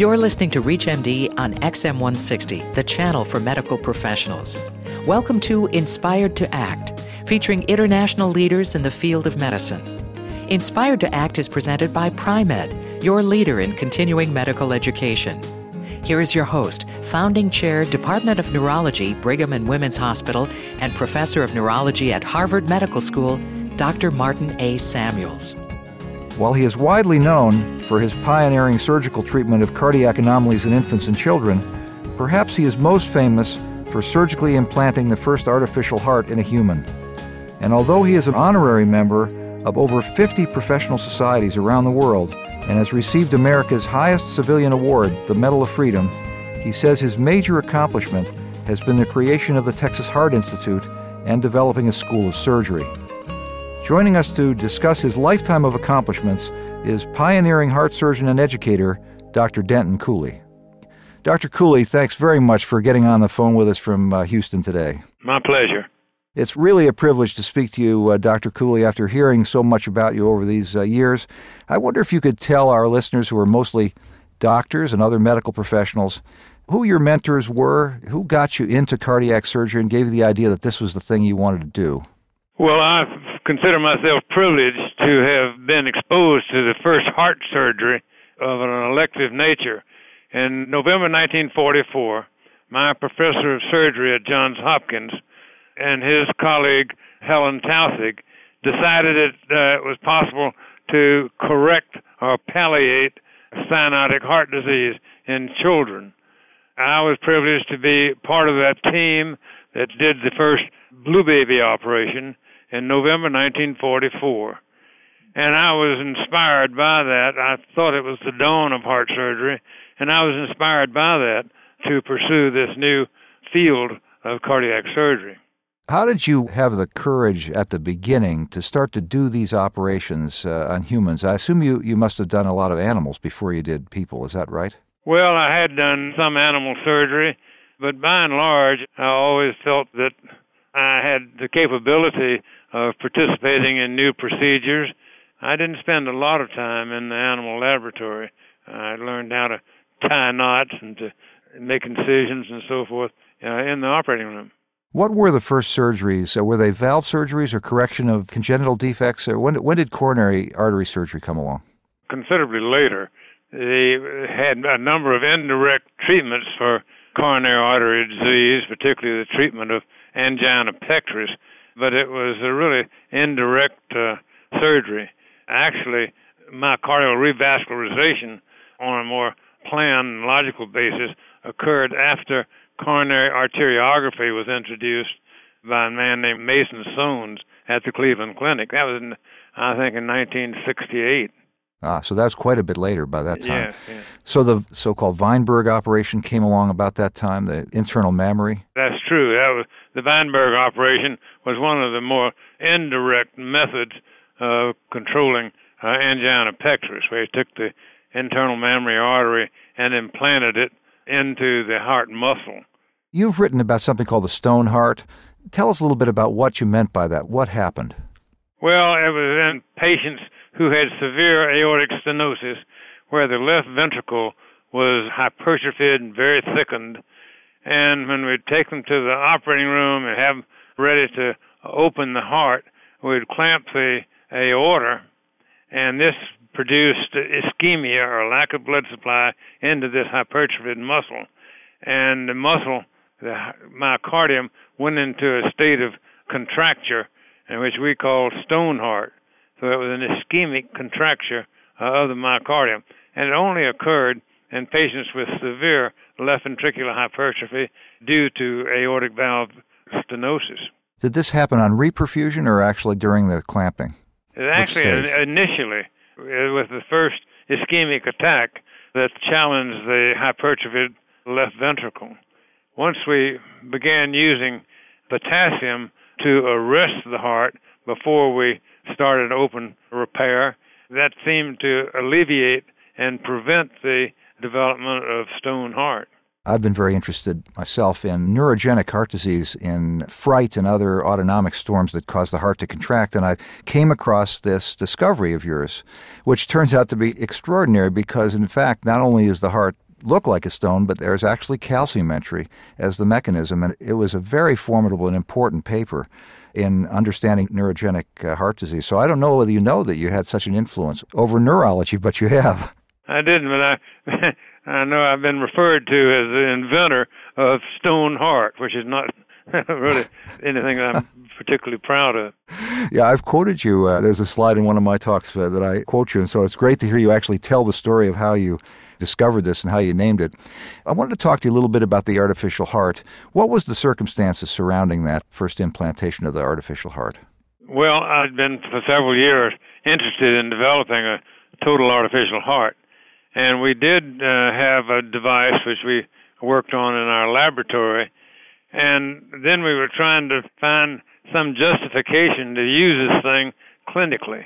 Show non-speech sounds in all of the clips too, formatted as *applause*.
You're listening to ReachMD on XM160, the channel for medical professionals. Welcome to Inspired to Act, featuring international leaders in the field of medicine. Inspired to Act is presented by Pri-Med, your leader in continuing medical education. Here is your host, founding chair, Department of Neurology, Brigham and Women's Hospital, and professor of neurology at Harvard Medical School, Dr. Martin A. Samuels. While he is widely known for his pioneering surgical treatment of cardiac anomalies in infants and children, perhaps he is most famous for surgically implanting the first artificial heart in a human. And although he is an honorary member of over 50 professional societies around the world and has received America's highest civilian award, the Medal of Freedom, he says his major accomplishment has been the creation of the Texas Heart Institute and developing a school of surgery. Joining us to discuss his lifetime of accomplishments is pioneering heart surgeon and educator, Dr. Denton Cooley. Dr. Cooley, thanks very much for getting on the phone with us from uh, Houston today. My pleasure. It's really a privilege to speak to you, uh, Dr. Cooley, after hearing so much about you over these uh, years. I wonder if you could tell our listeners, who are mostly doctors and other medical professionals, who your mentors were, who got you into cardiac surgery and gave you the idea that this was the thing you wanted to do. Well, I consider myself privileged to have been exposed to the first heart surgery of an elective nature. In November 1944, my professor of surgery at Johns Hopkins and his colleague Helen Taussig decided it, uh, it was possible to correct or palliate cyanotic heart disease in children. I was privileged to be part of that team that did the first blue baby operation in November 1944. And I was inspired by that. I thought it was the dawn of heart surgery, and I was inspired by that to pursue this new field of cardiac surgery. How did you have the courage at the beginning to start to do these operations uh, on humans? I assume you, you must have done a lot of animals before you did people, is that right? Well, I had done some animal surgery, but by and large, I always felt that I had the capability of participating in new procedures. I didn't spend a lot of time in the animal laboratory. I learned how to tie knots and to make incisions and so forth uh, in the operating room. What were the first surgeries? Uh, were they valve surgeries or correction of congenital defects? Or when, when did coronary artery surgery come along? Considerably later. They had a number of indirect treatments for coronary artery disease, particularly the treatment of angina pectoris, but it was a really indirect uh, surgery. Actually, myocardial revascularization on a more planned logical basis occurred after coronary arteriography was introduced by a man named Mason Sones at the Cleveland Clinic. That was, in, I think, in 1968. Ah, so that was quite a bit later by that time. Yes, yes. So the so-called Vineberg operation came along about that time, the internal mammary. That's true. That was the Vineberg operation was one of the more indirect methods of controlling uh, angina pectoris, where he took the internal mammary artery and implanted it into the heart muscle. You've written about something called the stone heart. Tell us a little bit about what you meant by that. What happened? Well, it was in patients who had severe aortic stenosis, where the left ventricle was hypertrophied and very thickened. And when we'd take them to the operating room and have them ready to open the heart, we'd clamp the aorta, and this produced ischemia or lack of blood supply into this hypertrophied muscle. And the muscle, the myocardium, went into a state of contracture, in which we call stone heart. So it was an ischemic contracture of the myocardium, and it only occurred in patients with severe left ventricular hypertrophy due to aortic valve stenosis. Did this happen on reperfusion or actually during the clamping? It actually initially it was the first ischemic attack that challenged the hypertrophied left ventricle. Once we began using potassium to arrest the heart before we started open repair, that seemed to alleviate and prevent the development of stone heart. I've been very interested myself in neurogenic heart disease, in fright and other autonomic storms that cause the heart to contract. And I came across this discovery of yours, which turns out to be extraordinary because, in fact, not only is the heart look like a stone, but there's actually calcium entry as the mechanism. And it was a very formidable and important paper in understanding neurogenic uh, heart disease. So I don't know whether you know that you had such an influence over neurology, but you have. I didn't, but I. *laughs* I know I've been referred to as the inventor of stone heart, which is not *laughs* really anything I'm particularly proud of. Yeah, I've quoted you. Uh, there's a slide in one of my talks uh, that I quote you, and so it's great to hear you actually tell the story of how you discovered this and how you named it. I wanted to talk to you a little bit about the artificial heart. What was the circumstances surrounding that first implantation of the artificial heart? Well, I'd been for several years interested in developing a total artificial heart. And we did uh, have a device which we worked on in our laboratory. And then we were trying to find some justification to use this thing clinically.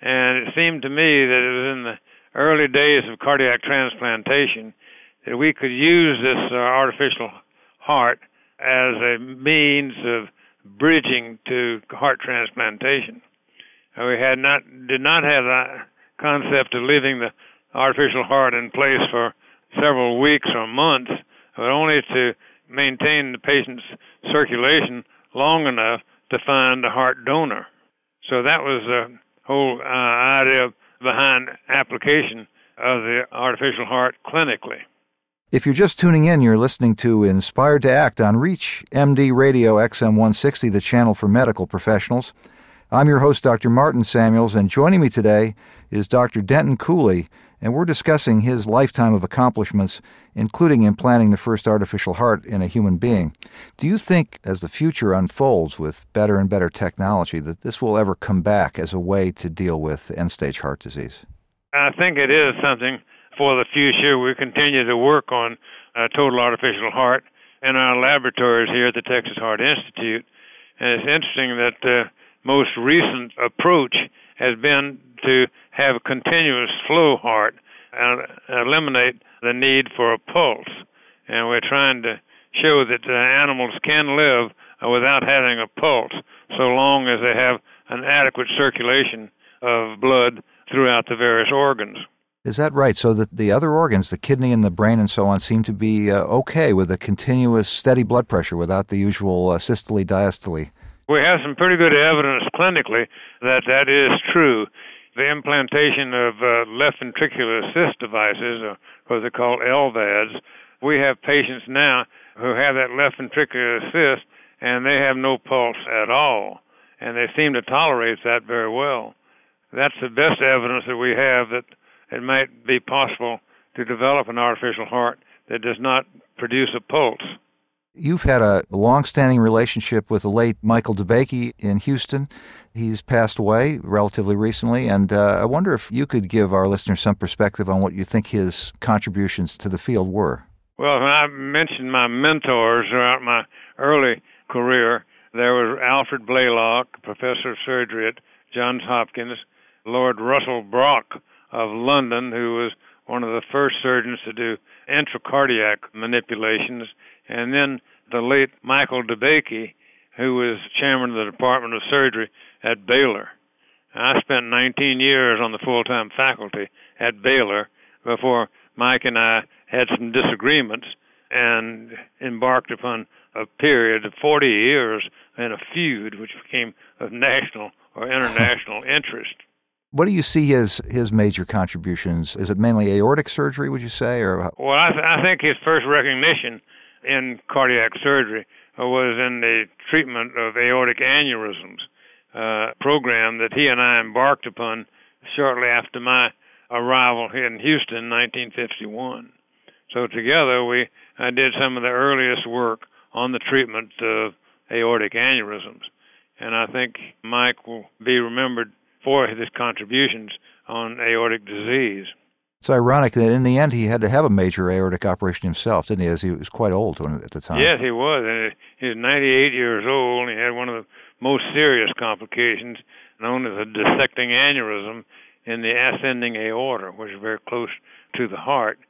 And it seemed to me that it was in the early days of cardiac transplantation that we could use this uh, artificial heart as a means of bridging to heart transplantation. Uh, we had not did not have the concept of leaving the artificial heart in place for several weeks or months, but only to maintain the patient's circulation long enough to find a heart donor. So that was the whole uh, idea behind application of the artificial heart clinically. If you're just tuning in, you're listening to Inspired to Act on Reach MD Radio XM 160, the channel for medical professionals. I'm your host, Dr. Martin Samuels, and joining me today is Dr. Denton Cooley and we're discussing his lifetime of accomplishments, including implanting the first artificial heart in a human being. Do you think, as the future unfolds with better and better technology, that this will ever come back as a way to deal with end stage heart disease? I think it is something for the future. We continue to work on a total artificial heart in our laboratories here at the Texas Heart Institute. And it's interesting that the most recent approach has been to have a continuous flow heart and eliminate the need for a pulse. And we're trying to show that animals can live without having a pulse so long as they have an adequate circulation of blood throughout the various organs. Is that right? So that the other organs, the kidney and the brain and so on, seem to be uh, okay with a continuous steady blood pressure without the usual uh, systole diastole? We have some pretty good evidence clinically that that is true the implantation of uh, left ventricular assist devices, or what they call LVADs, we have patients now who have that left ventricular assist and they have no pulse at all, and they seem to tolerate that very well. That's the best evidence that we have that it might be possible to develop an artificial heart that does not produce a pulse. You've had a long-standing relationship with the late Michael DeBakey in Houston. He's passed away relatively recently, and uh, I wonder if you could give our listeners some perspective on what you think his contributions to the field were. Well, when I mentioned my mentors throughout my early career, there was Alfred Blalock, professor of surgery at Johns Hopkins, Lord Russell Brock of London, who was one of the first surgeons to do intracardiac manipulations, and then the late Michael DeBakey, who was chairman of the Department of Surgery at Baylor. I spent 19 years on the full-time faculty at Baylor before Mike and I had some disagreements and embarked upon a period of 40 years in a feud which became of national or international *laughs* interest. What do you see as his major contributions? Is it mainly aortic surgery, would you say, or? Well, I, th- I think his first recognition in cardiac surgery was in the treatment of aortic aneurysms uh, program that he and I embarked upon shortly after my arrival here in Houston in 1951. So together we I did some of the earliest work on the treatment of aortic aneurysms, and I think Mike will be remembered for his contributions on aortic disease. It's ironic that in the end he had to have a major aortic operation himself, didn't he? As he was quite old at the time. Yes, he was. He was 98 years old. And he had one of the most serious complications, known as a dissecting aneurysm in the ascending aorta, which is very close to the heart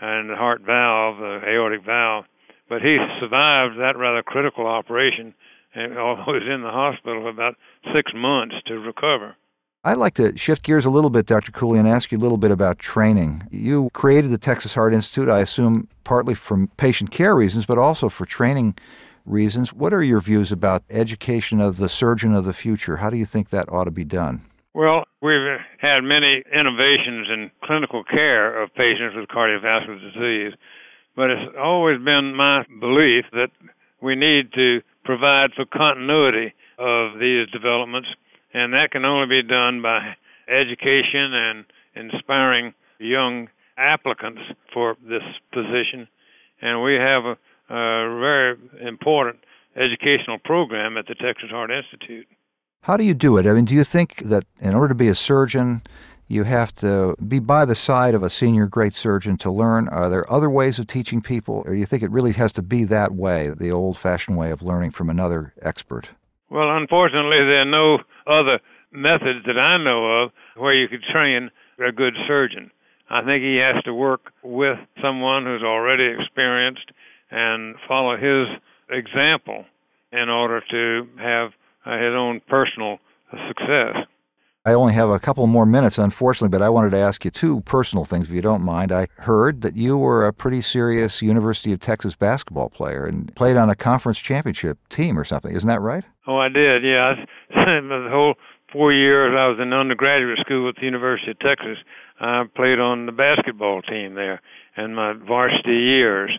and the heart valve, the aortic valve. But he survived that rather critical operation, and *laughs* was in the hospital for about six months to recover. I'd like to shift gears a little bit, Dr. Cooley, and ask you a little bit about training. You created the Texas Heart Institute, I assume, partly from patient care reasons, but also for training reasons. What are your views about education of the surgeon of the future? How do you think that ought to be done? Well, we've had many innovations in clinical care of patients with cardiovascular disease, but it's always been my belief that we need to provide for continuity of these developments and that can only be done by education and inspiring young applicants for this position. And we have a, a very important educational program at the Texas Heart Institute. How do you do it? I mean, do you think that in order to be a surgeon, you have to be by the side of a senior great surgeon to learn? Are there other ways of teaching people, or do you think it really has to be that way, the old fashioned way of learning from another expert? Well, unfortunately, there are no other methods that I know of where you could train a good surgeon. I think he has to work with someone who's already experienced and follow his example in order to have uh, his own personal success. I only have a couple more minutes, unfortunately, but I wanted to ask you two personal things, if you don't mind. I heard that you were a pretty serious University of Texas basketball player and played on a conference championship team or something. Isn't that right? Oh, I did. Yeah, I, the whole four years I was in undergraduate school at the University of Texas. I played on the basketball team there in my varsity years,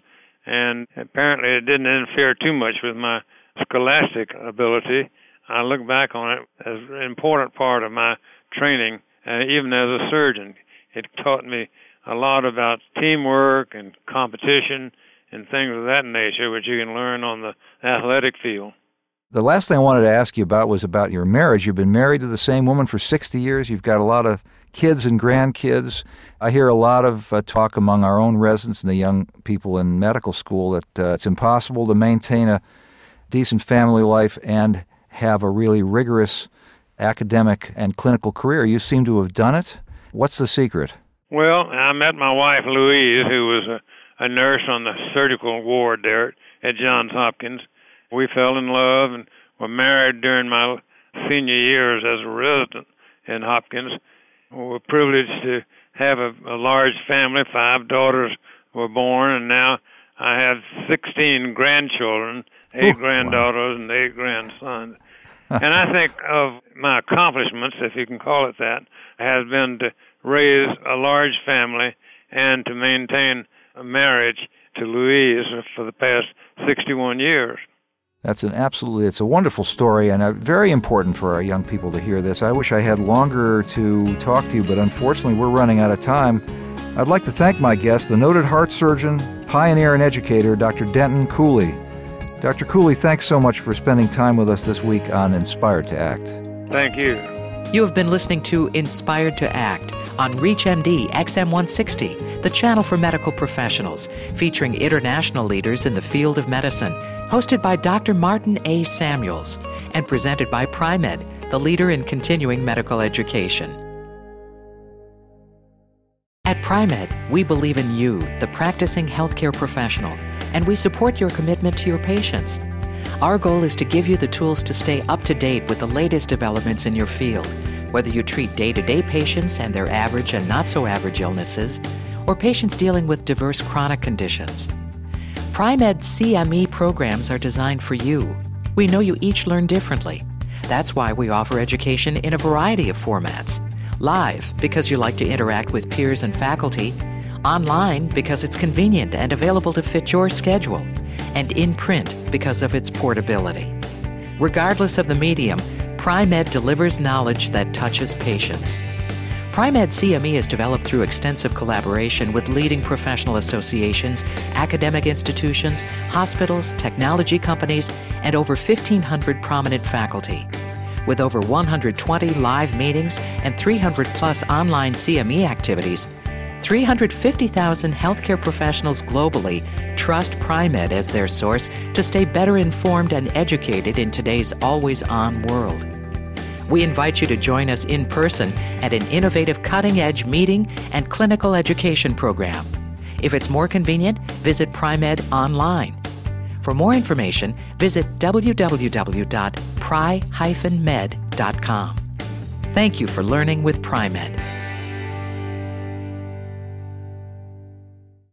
and apparently it didn't interfere too much with my scholastic ability I look back on it as an important part of my training, uh, even as a surgeon. It taught me a lot about teamwork and competition and things of that nature, which you can learn on the athletic field. The last thing I wanted to ask you about was about your marriage. You've been married to the same woman for 60 years. You've got a lot of kids and grandkids. I hear a lot of uh, talk among our own residents and the young people in medical school that uh, it's impossible to maintain a decent family life and have a really rigorous academic and clinical career. You seem to have done it. What's the secret? Well, I met my wife, Louise, who was a, a nurse on the surgical ward there at Johns Hopkins. We fell in love and were married during my senior years as a resident in Hopkins. We were privileged to have a, a large family. Five daughters were born, and now I have 16 grandchildren, eight Ooh, granddaughters, wow. and eight grandsons and I think of my accomplishments, if you can call it that, has been to raise a large family and to maintain a marriage to Louise for the past 61 years. That's an absolutely, it's a wonderful story and a, very important for our young people to hear this. I wish I had longer to talk to you, but unfortunately we're running out of time. I'd like to thank my guest, the noted heart surgeon, pioneer, and educator, Dr. Denton Cooley. Dr. Cooley, thanks so much for spending time with us this week on Inspired to Act. Thank you. You have been listening to Inspired to Act on ReachMD XM160, the channel for medical professionals, featuring international leaders in the field of medicine, hosted by Dr. Martin A. Samuels, and presented by Pri-Med, the leader in continuing medical education. At Pri-Med, we believe in you, the practicing healthcare professional and we support your commitment to your patients. Our goal is to give you the tools to stay up to date with the latest developments in your field, whether you treat day to day patients and their average and not so average illnesses, or patients dealing with diverse chronic conditions. Pri-Med CME programs are designed for you. We know you each learn differently. That's why we offer education in a variety of formats live, because you like to interact with peers and faculty online because it's convenient and available to fit your schedule, and in print because of its portability. Regardless of the medium, Pri-Med delivers knowledge that touches patients. Pri-Med CME is developed through extensive collaboration with leading professional associations, academic institutions, hospitals, technology companies, and over 1,500 prominent faculty. With over 120 live meetings and 300 plus online CME activities, 350,000 healthcare professionals globally trust Pri-Med as their source to stay better informed and educated in today's always on world. We invite you to join us in person at an innovative cutting edge meeting and clinical education program. If it's more convenient, visit Pri-Med online. For more information, visit www.pri-med.com. Thank you for learning with Pri-Med.